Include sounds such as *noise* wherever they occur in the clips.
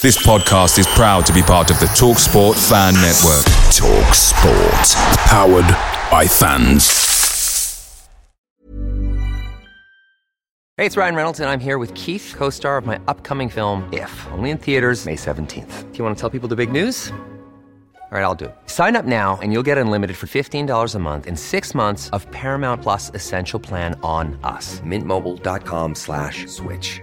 This podcast is proud to be part of the TalkSport Fan Network. TalkSport. Powered by fans. Hey, it's Ryan Reynolds, and I'm here with Keith, co star of my upcoming film, If, only in theaters, May 17th. Do you want to tell people the big news? All right, I'll do it. Sign up now and you'll get unlimited for $15 a month in six months of Paramount Plus Essential Plan on us. Mintmobile.com slash switch.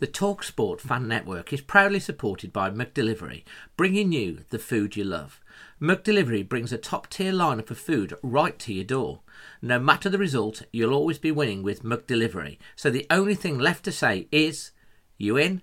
The TalkSport fan network is proudly supported by McDelivery, bringing you the food you love. McDelivery brings a top tier lineup of food right to your door. No matter the result, you'll always be winning with McDelivery. So the only thing left to say is, you in?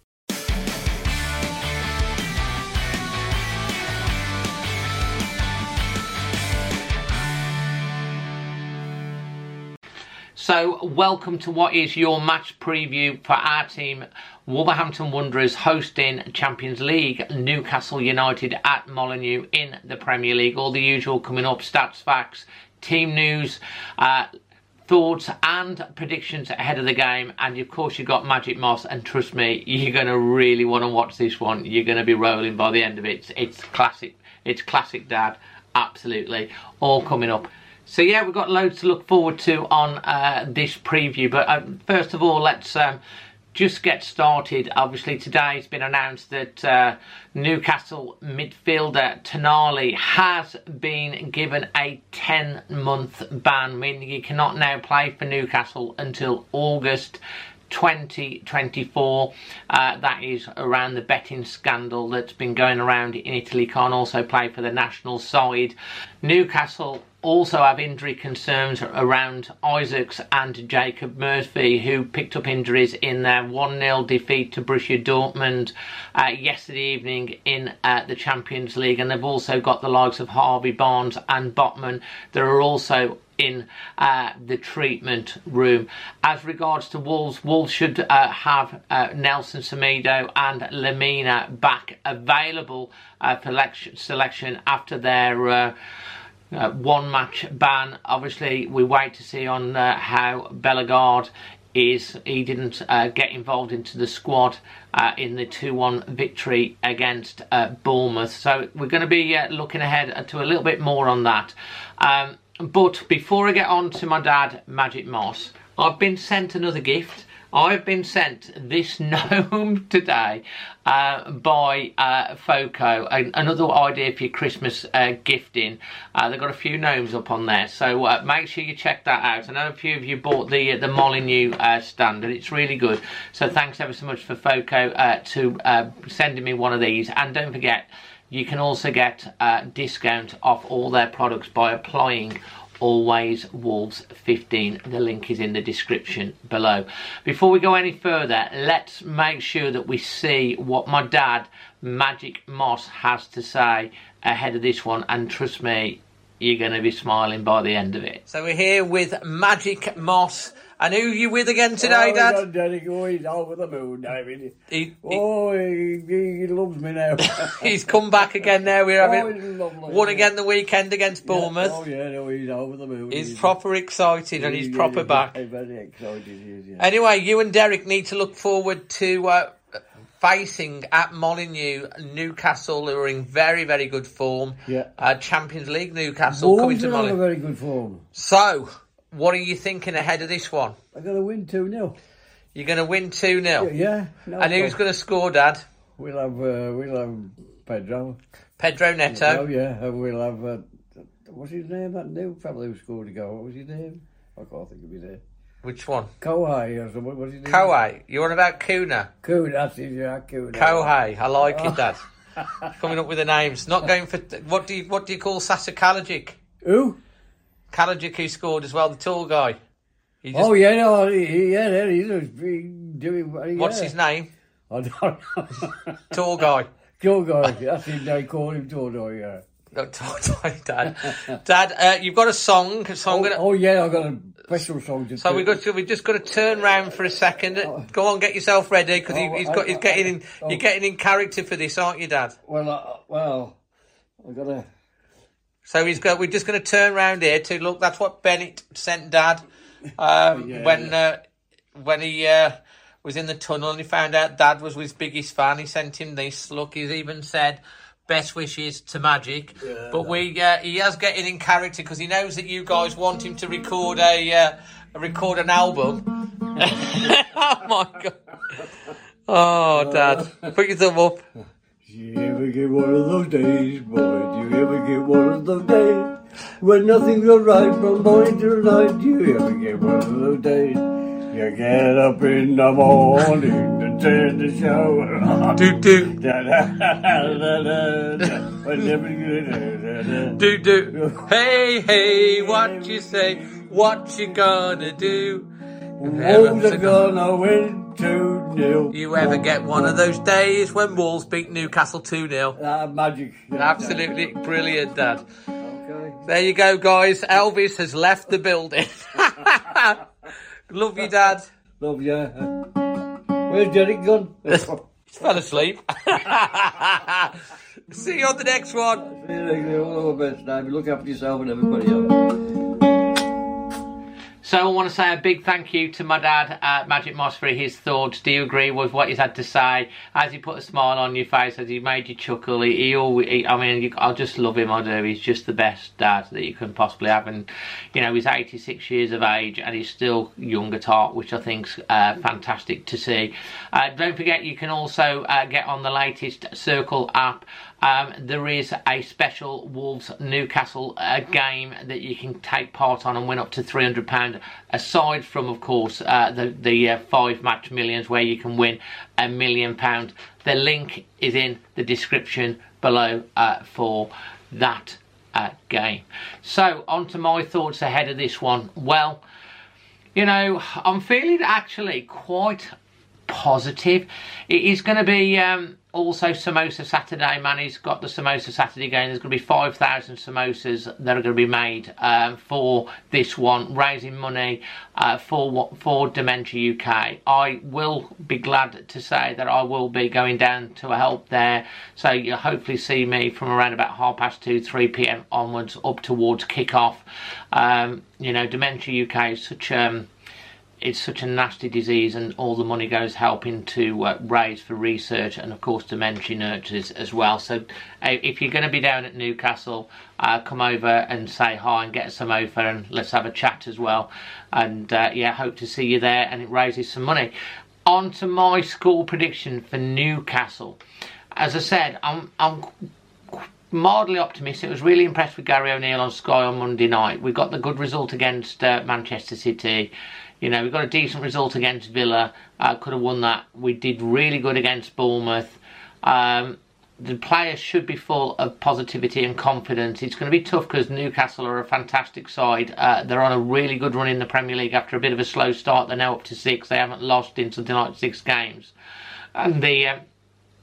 So, welcome to what is your match preview for our team, Wolverhampton Wanderers, hosting Champions League Newcastle United at Molineux in the Premier League. All the usual coming up stats, facts, team news. Uh, thoughts and predictions ahead of the game. And of course you've got Magic Moss and trust me you're going to really want to watch this one. You're going to be rolling by the end of it. It's, it's classic it's classic dad. Absolutely. All coming up so yeah, we've got loads to look forward to on uh, this preview. But uh, first of all, let's um, just get started. Obviously, today it's been announced that uh, Newcastle midfielder Tonali has been given a 10-month ban, meaning he cannot now play for Newcastle until August 2024. Uh, that is around the betting scandal that's been going around in Italy. Can't also play for the national side. Newcastle also have injury concerns around Isaacs and Jacob Murphy, who picked up injuries in their 1 0 defeat to Borussia Dortmund uh, yesterday evening in uh, the Champions League. And they've also got the likes of Harvey Barnes and Botman that are also in uh, the treatment room. As regards to Wolves, Wolves should uh, have uh, Nelson Semedo and Lemina back available uh, for selection after their uh, one match ban. Obviously, we wait to see on uh, how Bellegarde is. He didn't uh, get involved into the squad uh, in the 2-1 victory against uh, Bournemouth. So we're going to be uh, looking ahead to a little bit more on that. Um, but before I get on to my dad, Magic Moss, I've been sent another gift. I've been sent this *laughs* gnome today uh, by uh, Foco, another idea for your Christmas uh, gifting. Uh, they've got a few gnomes up on there, so uh, make sure you check that out. I know a few of you bought the uh, the Molineux stand, and it's really good. So thanks ever so much for Foco to sending me one of these, and don't forget. You can also get a discount off all their products by applying always wolves 15 the link is in the description below. Before we go any further let's make sure that we see what my dad magic moss has to say ahead of this one and trust me you're going to be smiling by the end of it. So we're here with magic moss and who are you with again today, oh, Dad? Daddy, oh, he's over the moon, David. He, oh, he, he, loves me now. *laughs* he's come back again now. We're having oh, one again the weekend against Bournemouth. Yeah. Oh, yeah, no, he's over the moon. He's, he's proper excited and he's, proper back. Very excited, is, yeah. Anyway, you and Derek need to look forward to uh, facing at Molineux Newcastle, who are in very, very good form. Yeah. Uh, Champions League Newcastle Wolves coming to are Molineux. very good form. So, what are you thinking ahead of this one? I'm going to win 2 0. You're going to win 2 0? Yeah. No, and who's going to score, Dad? We'll have, uh, we'll have Pedro. Pedro Neto? Oh, yeah. And we'll have, uh, what's his name? That new fellow who scored a goal. What was his name? I can't think of his name. Which one? Kohai or something. What's his name? Kohai. You're on about Cunha? Cunha, that's his, yeah, Cunha. Kohei. I like it, Dad. Coming up with the names. Not going for, what do you, what do you call Sasa Kalajdzic? Who? Kalajdzic who scored as well, the tall guy. He just- Oh yeah, no, he, yeah, yeah, he's doing. he- What's his name? I don't know. *laughs* Tall guy. Tall guy, that's his name. Call him Todo. Yeah. No, tall guy, Dad. Dad, uh, you've got a song, so I'm Oh, gonna. oh yeah, I've got a special song to. So we got to, we just got to turn round for a second. Go on, get yourself ready because Oh, he's I- got he's getting in. oh. You're getting in character for this, aren't you, Dad? Well, uh, well, I got a. So he's got. We're just going to turn around here to look. That's what Bennett sent Dad *laughs* um, Yeah, when Uh, when he uh, was in the tunnel and he found out Dad was his biggest fan. He sent him this. Look, he's even said. Best wishes to Magic, but we uh, he has getting in character because he knows that you guys want him to record a uh, record an album. *laughs* oh my god! *laughs* Oh, Dad, put your thumb up. Do you ever get one of those days, boy? Do you ever get one of those days when nothing goes right from morning till night? Do you ever get one of those days? You get up in the morning to turn the shower. Do do *laughs* Da, da, da, da, da, da. Whenever you- da, da, da. do do. *laughs* Hey hey, what you say? What you gonna do? Wolves are gonna win 2 nil. You ever get one of those days when Wolves beat Newcastle 2 0? Ah, magic. Absolutely brilliant, Dad. Okay. There you go, guys. Elvis has left the building. *laughs* Love you, Dad. Love ya. Where's Derek gone? *laughs* Fell asleep. *laughs* See you on the next one. See you later. All the best, Dave. Look after yourself and everybody else. So I want to say a big thank you to my dad, Magic Moss, for his thoughts. Do you agree with what he's had to say? Has he put a smile on your face? Has he made you chuckle? He, he always, he, I mean, you, I just love him. I do. He's just the best dad that you can possibly have. And you know, he's 86 years of age and he's still young at heart, which I think's uh, fantastic to see. Uh, don't forget, you can also uh, get on the latest Circl app. Um, there is a special Wolves Newcastle uh, game that you can take part on and win up to three hundred pound. Aside from, of course, uh, the the uh, five match millions where you can win a million pound. The link is in the description below uh, for that uh, game. So on to my thoughts ahead of this one. Well, you know, I'm feeling actually quite positive. It is going to be um, also Samosa Saturday, man. He's got the Samosa Saturday game. There's going to be 5,000 samosas that are going to be made um, for this one, raising money uh, for what for Dementia UK. I will be glad to say that I will be going down to help there. So you'll hopefully see me from around about half past two, 3 p.m. onwards up towards kick-off. Um, you know, Dementia UK is such... Um, it's such a nasty disease, and all the money goes helping to uh, raise for research and, of course, dementia nurtures as well. So, uh, if you're going to be down at Newcastle, uh, come over and say hi and get some over, and let's have a chat as well. And uh, yeah, hope to see you there, and it raises some money. On to my score prediction for Newcastle. As I said, I'm I'm mildly optimistic. I was really impressed with Gary O'Neill on Sky on Monday night. We got the good result against uh, Manchester City. You know, we got a decent result against Villa. Uh, could have won that. We did really good against Bournemouth. Um, the players should be full of positivity and confidence. It's going to be tough because Newcastle are a fantastic side. Uh, they're on a really good run in the Premier League after a bit of a slow start. They're now up to six. They haven't lost in something like six games. And the uh,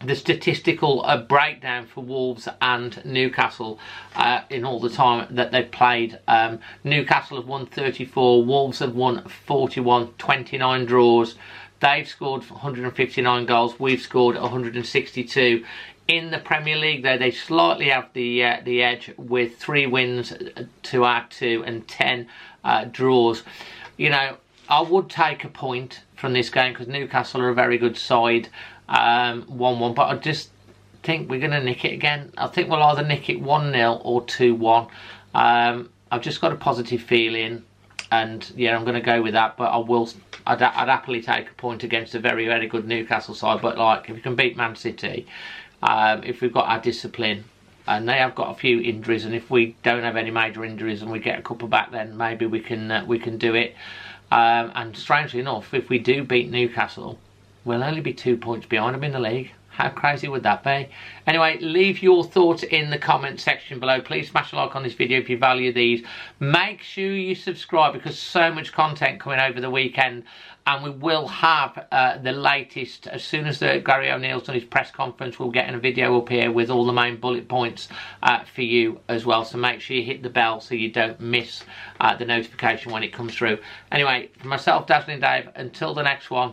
the statistical uh, breakdown for Wolves and Newcastle uh, in all the time that they've played. Um, Newcastle have won 34, Wolves have won 41, 29 draws. They've scored 159 goals, we've scored 162. In the Premier League, though, they slightly have the uh, the edge with three wins to our two and ten uh, draws. You know, I would take a point from this game because Newcastle are a very good side um, 1 1, but I just think we're going to nick it again. I think we'll either nick it 1 0 or 2 1. Um, I've just got a positive feeling, and yeah, I'm going to go with that, but I will. I'd, I'd happily take a point against a very, very good Newcastle side, but like if we can beat Man City, um, if we've got our discipline, and they have got a few injuries, and if we don't have any major injuries and we get a couple back, then maybe we can uh, we can do it. Um, and strangely enough, if we do beat Newcastle, we'll only be two points behind them in the league. How crazy would that be? Anyway, leave your thoughts in the comment section below. Please smash a like on this video if you value these. Make sure you subscribe because so much content coming over the weekend and we will have uh, the latest as soon as the Gary O'Neill's done his press conference we'll get in a video up here with all the main bullet points uh, for you as well so make sure you hit the bell so you don't miss uh, the notification when it comes through anyway for myself Dazzling Dave until the next one